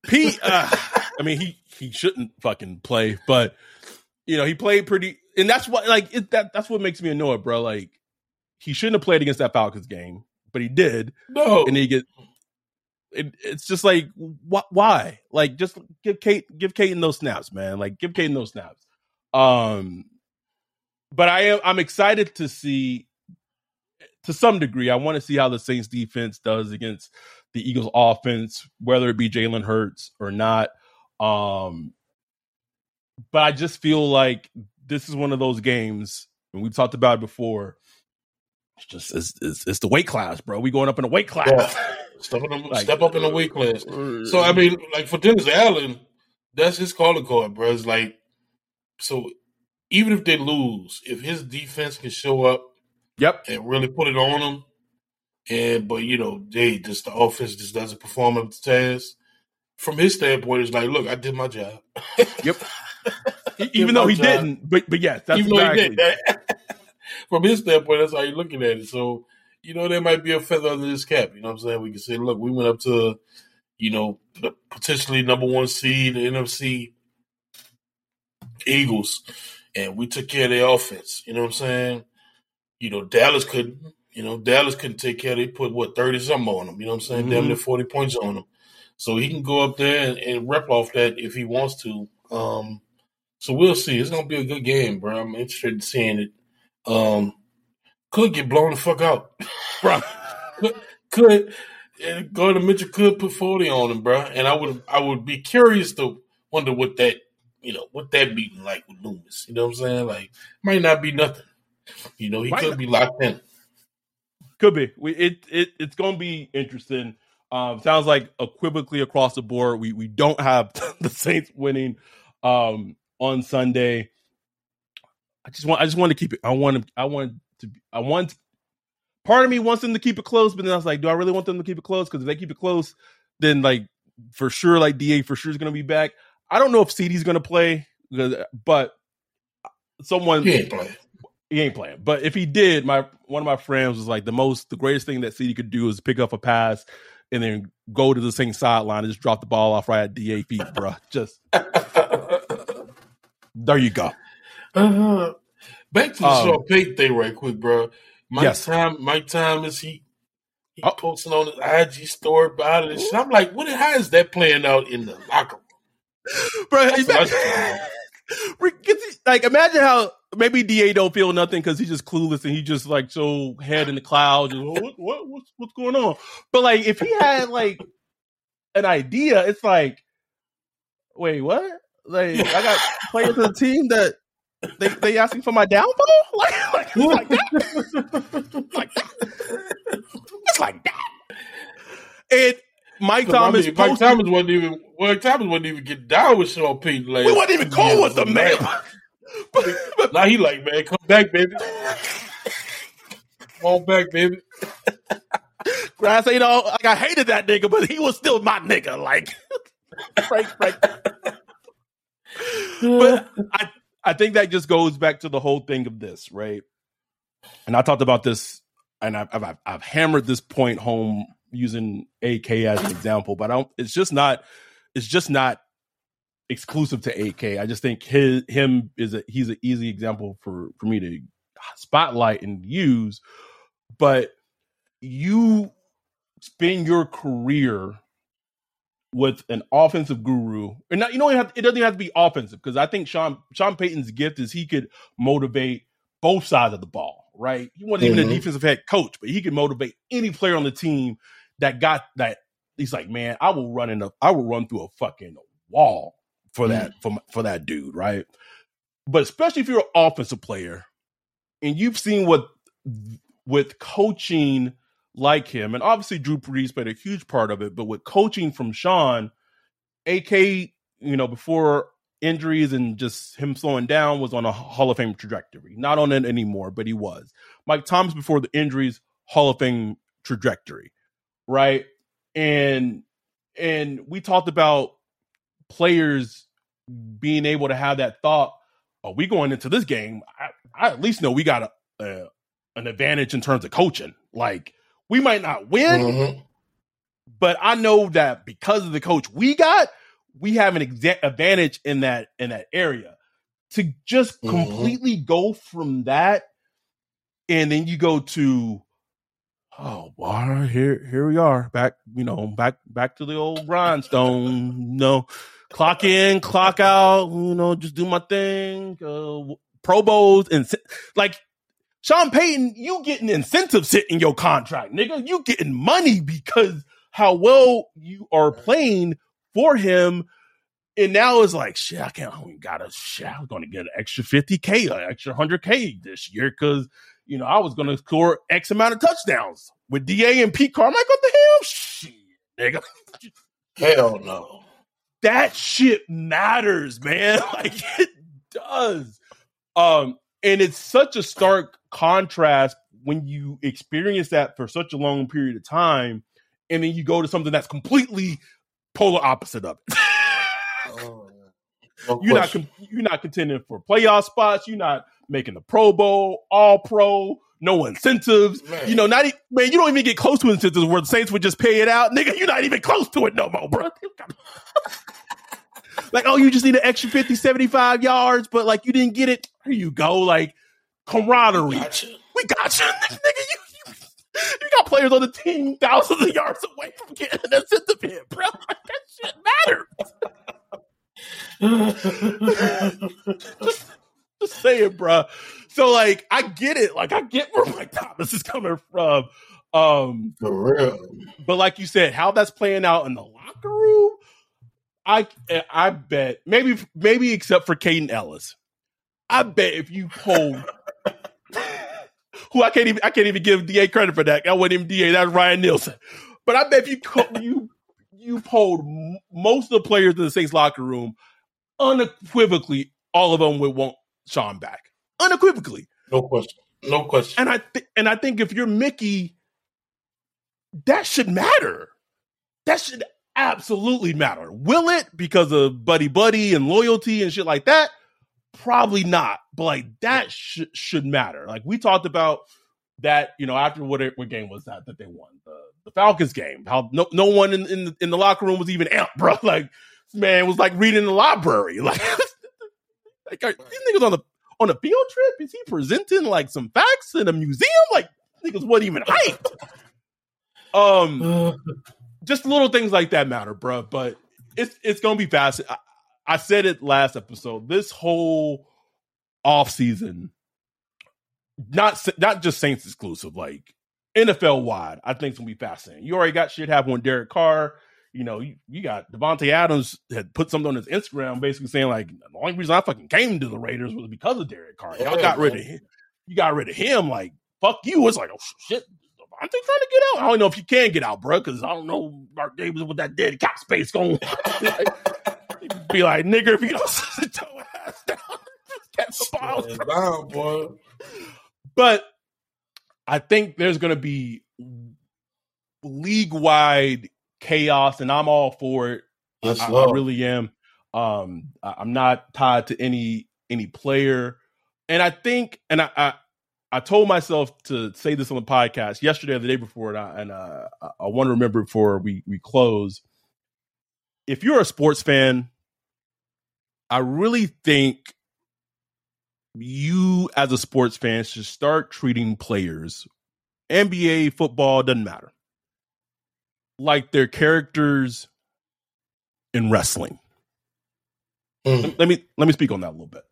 Pete, uh, I mean, he he shouldn't fucking play, but you know he played pretty, and that's what like it, that that's what makes me annoyed, bro. Like he shouldn't have played against that Falcons game, but he did. No, and he get. It, it's just like wh- why? Like just give Kate give Kate those snaps, man. Like give Kate those snaps. Um, but I am I'm excited to see to some degree. I want to see how the Saints defense does against the Eagles offense, whether it be Jalen Hurts or not. Um, but I just feel like this is one of those games, and we've talked about it before. It's just it's, it's, it's the weight class, bro. We going up in a weight class. Yeah. <laughs> Step, like, step up in the weight class. So I mean, like for Dennis Allen, that's his calling card, bro. It's like so even if they lose, if his defense can show up Yep. And really put it on them. And but you know, they just the offense just doesn't perform up to task. From his standpoint, it's like, look, I did my job. Yep. <laughs> Even though he job. didn't, but but yes, that's Even exactly. <laughs> From his standpoint, that's how you're looking at it. So, you know, there might be a feather under this cap. You know what I'm saying? We can say, look, we went up to, you know, the potentially number one seed, the NFC Eagles, and we took care of their offense. You know what I'm saying? You know, Dallas couldn't. You know, Dallas couldn't take care. They put what thirty something on them. You know what I'm saying? Mm-hmm. Damn near forty points on them. So he can go up there and, and rep off that if he wants to. Um, so we'll see. It's gonna be a good game, bro. I'm interested in seeing it. Um, could get blown the fuck out, bro. <laughs> could, could Gardner Minshew could put forty on him, bro. And I would I would be curious to wonder what that you know what that beating like with Loomis. You know what I'm saying? Like might not be nothing. You know, he Might could not. be locked in. Could be. We, it it it's going to be interesting. Um, sounds like equivocally across the board. We we don't have <laughs> the Saints winning um, on Sunday. I just want I just want to keep it. I want to I want to I want. Part of me wants them to keep it close, but then I was like, do I really want them to keep it close? Because if they keep it close, then like for sure, like DA for sure is going to be back. I don't know if CeeDee's going to play, but someone he ain't play he ain't playing. But if he did, my one of my friends was like the most the greatest thing that CeeDee could do is pick up a pass and then go to the same sideline and just drop the ball off right at DA feet, bro. Just there you go. Uh, back to the um, Sean Payton thing right quick, bro. Mike yes. time Mike Thomas, he he oh. posting on his IG story about it. And I'm like, what how is that playing out in the locker room? Bro, like imagine how maybe DA don't feel nothing because he's just clueless and he just like so head in the clouds. What, what, what's what's going on? But like if he had like an idea, it's like, wait, what? Like I got players on the team that they they asking for my downfall? <laughs> Like like, like that? like that? It's like that. And Mike Thomas. I mean, Mike Thomas wasn't even. Mike Thomas wasn't even get down with Sean Payton. Like, we wasn't even cool with the man. now <laughs> he like, man, come back, baby. Come on back, baby. Grass ain't all like I hated that nigga, but he was still my nigga. Like <laughs> Frank, Frank. but I I think that just goes back to the whole thing of this, right? And I talked about this, and I've I've, I've hammered this point home using AK as an example, but I don't. It's just not. It's just not exclusive to AK. I just think his him is a he's an easy example for for me to spotlight and use. But you spend your career with an offensive guru, and not you know it doesn't even have to be offensive because I think Sean Sean Payton's gift is he could motivate both sides of the ball. Right, he wasn't mm-hmm. even a mm-hmm. defensive head coach, but he could motivate any player on the team that got that. He's like, man, I will run in a, I will run through a fucking wall for that mm. for for that dude, right? But especially if you're an offensive player, and you've seen what with coaching like him, and obviously Drew Brees played a huge part of it, but with coaching from Sean, AK, you know, before injuries and just him slowing down was on a Hall of Fame trajectory. Not on it anymore, but he was. Mike Thomas before the injuries, Hall of Fame trajectory, right? And and we talked about players being able to have that thought, are we going into this game? I, I at least know we got a, a, an advantage in terms of coaching. Like we might not win, mm-hmm. but I know that because of the coach we got, we have an exa- advantage in that in that area. To just mm-hmm. completely go from that, and then you go to oh boy, here here we are back, you know, back back to the old grindstone, you know, clock in, clock out, you know, just do my thing, uh, Pro Bowls and like Sean Payton, you getting incentives in your contract, nigga. You getting money because how well you are playing for him. And now it's like, shit, I can't, I got a shit. I'm going to get an extra 50K, an extra 100K this year because you know, I was going to score X amount of touchdowns with DA and Pete Carmichael. What the hell? Shit, nigga. Hell no. That shit matters, man. <laughs> Like it does. Um, and it's such a stark contrast when you experience that for such a long period of time, and then you go to something that's completely polar opposite of it. oh, no you're not you're not contending for playoff spots. You're not making the Pro Bowl, All Pro, no incentives. Man. You know, not even, man, you don't even get close to incentives where the Saints would just pay it out. Nigga, you're not even close to it no more, bro. <laughs> like, oh, you just need an extra 50, 75 yards, but like you didn't get it. Here you go. Like camaraderie. We got you. We got you. Nigga, you, you, you got players on the team thousands of yards away from getting an incentive hit, bro. Like, that shit matters. Just <laughs> <laughs> saying, bro. So like, I get it. Like, I get where Mike Thomas is coming from. Um, For real. But like you said, how that's playing out in the locker room, I I bet maybe maybe except for Kaden Elliss, I bet if you poll <laughs> who I can't even I can't even give DA credit for that. I wasn't even DA. That's Ryan Nielsen. But I bet if you you you polled most of the players in the Saints locker room, unequivocally, all of them would want Sean back unequivocally. No question. No question. And I th- and I think if you're Mickey, that should matter. That should absolutely matter. Will it because of buddy buddy and loyalty and shit like that? Probably not. But like that sh- should matter. Like we talked about that, you know, after what, what game was that that they won the the Falcons game? How no no one in in the, in the locker room was even amped, <laughs> bro. Like man was like reading the library. <laughs> Like like, are these niggas on the on a field trip? Is he presenting like some facts in a museum? Like niggas wasn't even hyped. <laughs> Um, <sighs> just little things like that matter, bro. But it's it's gonna be fast. I, I said it last episode. This whole off season, not not just Saints exclusive, like NFL wide, I think it's gonna be fascinating. You already got shit happen with Derek Carr you know, you, you got Davante Adams had put something on his Instagram basically saying like the only reason I fucking came to the Raiders was because of Derek Carr. Y'all got rid of oh, him. You got rid of him. Like fuck you. It's like oh shit. Davante trying to get out. I don't know if you can get out, bro, because I don't know Mark Davis with that dead cap space going. <laughs> like, be like nigga if you don't <laughs> sit your ass down. Get down, boy. But I think there's going to be league wide chaos, and I'm all for it. I, I, really am. Um, I, am not tied to any any player, and I think, and I, I, I told myself to say this on the podcast yesterday or the day before, and I, and uh, I want to remember before we we close. If you're a sports fan, I really think you as a sports fan should start treating players, NBA, football, doesn't matter like their characters in wrestling. Mm. Let me let me speak on that a little bit.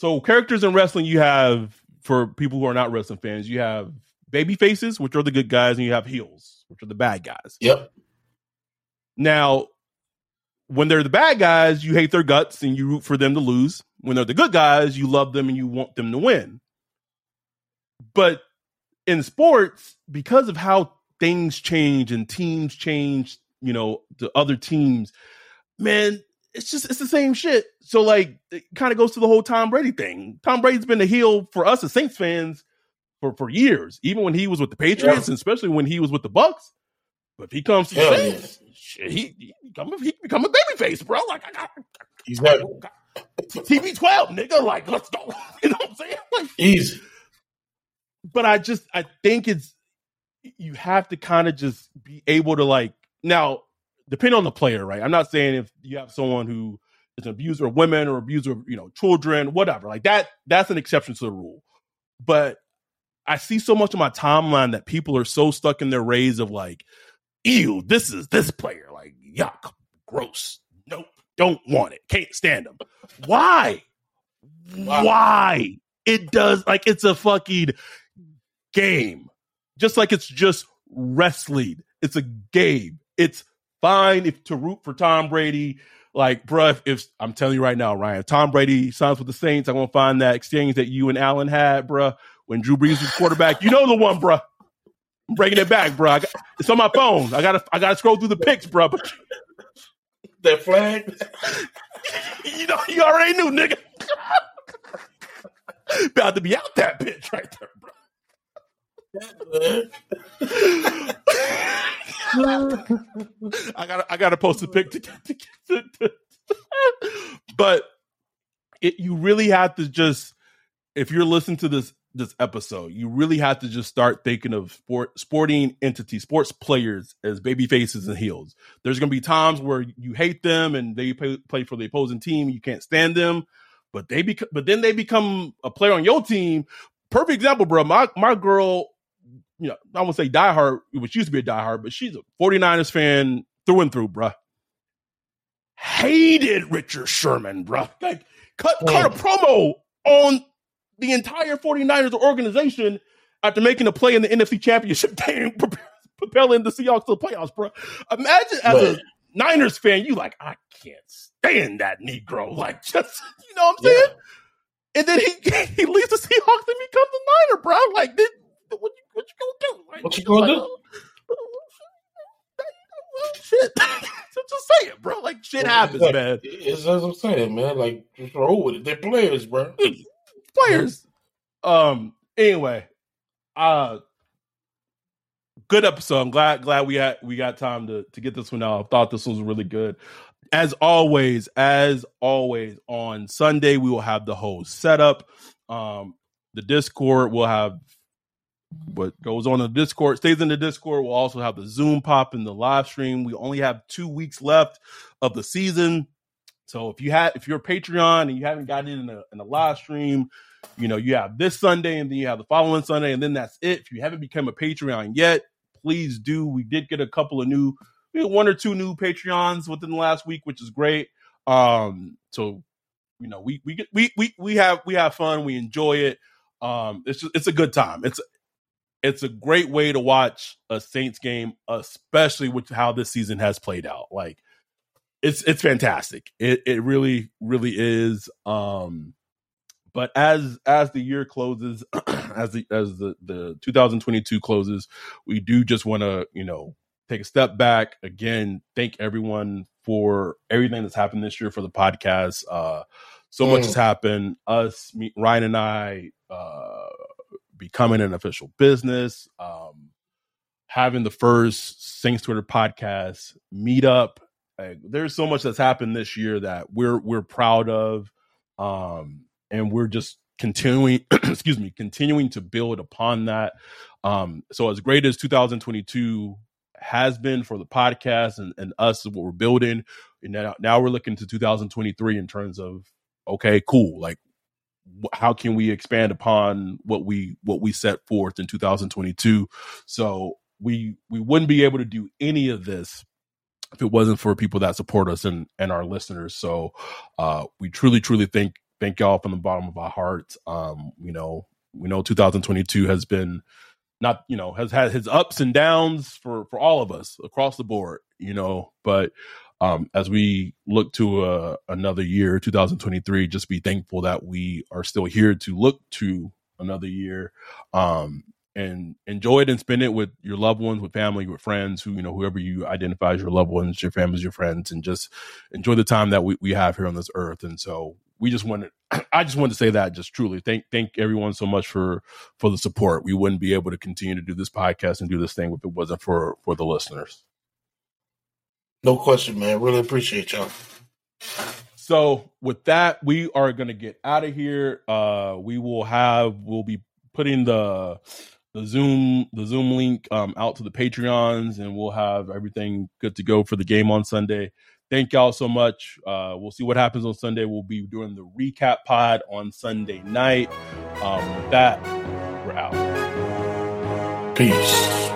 So characters in wrestling, you have for people who are not wrestling fans, you have baby faces, which are the good guys, and you have heels, which are the bad guys. Yep. Now, when they're the bad guys, you hate their guts and you root for them to lose. When they're the good guys, you love them and you want them to win. But in sports, because of how things change and teams change, you know, the other teams, man, it's just it's the same shit. So like it kind of goes to the whole Tom Brady thing. Tom Brady's been the heel for us as Saints fans for for years, even when he was with the Patriots, yeah. and especially when he was with the Bucs. But if he comes to Hell Saints, yeah. shit, he he become a, he become a babyface, bro. Like I got, he's got TB12, nigga. Like let's go. <laughs> You know what I'm saying? Like, Easy. But I just I think it's you have to kind of just be able to like now depending on the player, right? I'm not saying if you have someone who is an abuser of women or abuser of you know children, whatever, like that. That's an exception to the rule. But I see so much of my timeline that people are so stuck in their ways of like, ew, this is this player, like yuck, gross, nope, don't want it, can't stand them. Why? Why? It does like it's a fucking game, just like it's just wrestling. It's a game. It's fine if to root for Tom Brady. Like, bruh, if, I'm telling you right now, Ryan, Tom Brady signs with the Saints, I'm gonna find that exchange that you and Allen had, bruh, when Drew Brees was quarterback. You know the one, bruh. I'm bringing it back, bruh. Got, it's on my phone. I gotta I gotta scroll through the pics, bruh. But that flag. <laughs> you know, you already knew, nigga. <laughs> About to be out that bitch right there, bro. I got I got to post a pic to get to get to, but it you really have to just if you're listening to this this episode, you really have to just start thinking of sport sporting entities, sports players as baby faces and heels. There's going to be times where you hate them and they play, play for the opposing team, you can't stand them, but they become but then they become a player on your team. Perfect example, bro. My my girl you know, I won't say diehard, which used to be a diehard, but she's a 49ers fan through and through, bruh. Hated Richard Sherman, bruh. Like, cut, cut a promo on the entire 49ers organization after making a play in the NFC Championship <laughs> game, <laughs> propelling the Seahawks to the playoffs, bro. Imagine as a Niners fan, you like, I can't stand that Negro. <laughs> Like, just, you know what I'm saying? Yeah. And then he he leaves the Seahawks and becomes a Niner, bro. Like, this, what you what you gonna do? Like, what you gonna like, do? shit. just say it, bro. Like shit happens, like, man. It's as I'm saying, man. Like just roll with it. They're players, bro. <laughs> players. Um. Anyway, uh, good episode. I'm glad glad we had we got time to to get this one out. I thought this was really good. As always, as always, on Sunday we will have the whole setup. Um, the Discord will have what goes on in the Discord stays in the Discord. We'll also have the Zoom pop in the live stream. We only have two weeks left of the season. So if you had if you're a Patreon and you haven't gotten in a, in a live stream, you know, you have this Sunday and then you have the following Sunday, and then that's it. If you haven't become a Patreon yet, please do. We did get a couple of new, one or two new Patreons within the last week, which is great. Um, so you know, we we get we we we have we have fun, we enjoy it. Um, it's just it's a good time. It's it's a great way to watch a Saints game, especially with how this season has played out. Like it's it's fantastic. It it really really is. Um, but as as the year closes, <clears throat> as the as the the 2022 closes, we do just want to you know take a step back again. Thank everyone for everything that's happened this year for the podcast. Uh, so mm. much has happened. Us, me, Ryan, and I. Uh, becoming an official business, um, having the first Saints Twitter podcast meetup. Like, there's so much that's happened this year that we're we're proud of, um, and we're just continuing. <clears throat> excuse me, continuing to build upon that. Um, so as great as 2022 has been for the podcast and, and us what we're building, and now now we're looking to 2023 in terms of okay, cool, like how can we expand upon what we what we set forth in 2022 so we we wouldn't be able to do any of this if it wasn't for people that support us and and our listeners. So uh, we truly, truly thank thank y'all from the bottom of our hearts. Um, you know, we know 2022 has been not you know has had his ups and downs for for all of us across the board. You know, but um, as we look to uh, another year, 2023, just be thankful that we are still here to look to another year. Um, and enjoy it and spend it with your loved ones, with family, with friends, who you know, whoever you identify as your loved ones, your families, your friends, and just enjoy the time that we, we have here on this earth. And so we just wanted <clears throat> I just wanted to say that just truly thank thank everyone so much for for the support. We wouldn't be able to continue to do this podcast and do this thing if it wasn't for for the listeners. No question, man. Really appreciate y'all. So with that, we are gonna get out of here. Uh we will have we'll be putting the the Zoom the Zoom link um, out to the Patreons, and we'll have everything good to go for the game on Sunday. Thank y'all so much. Uh, we'll see what happens on Sunday. We'll be doing the recap pod on Sunday night. Um, with that, we're out. Peace.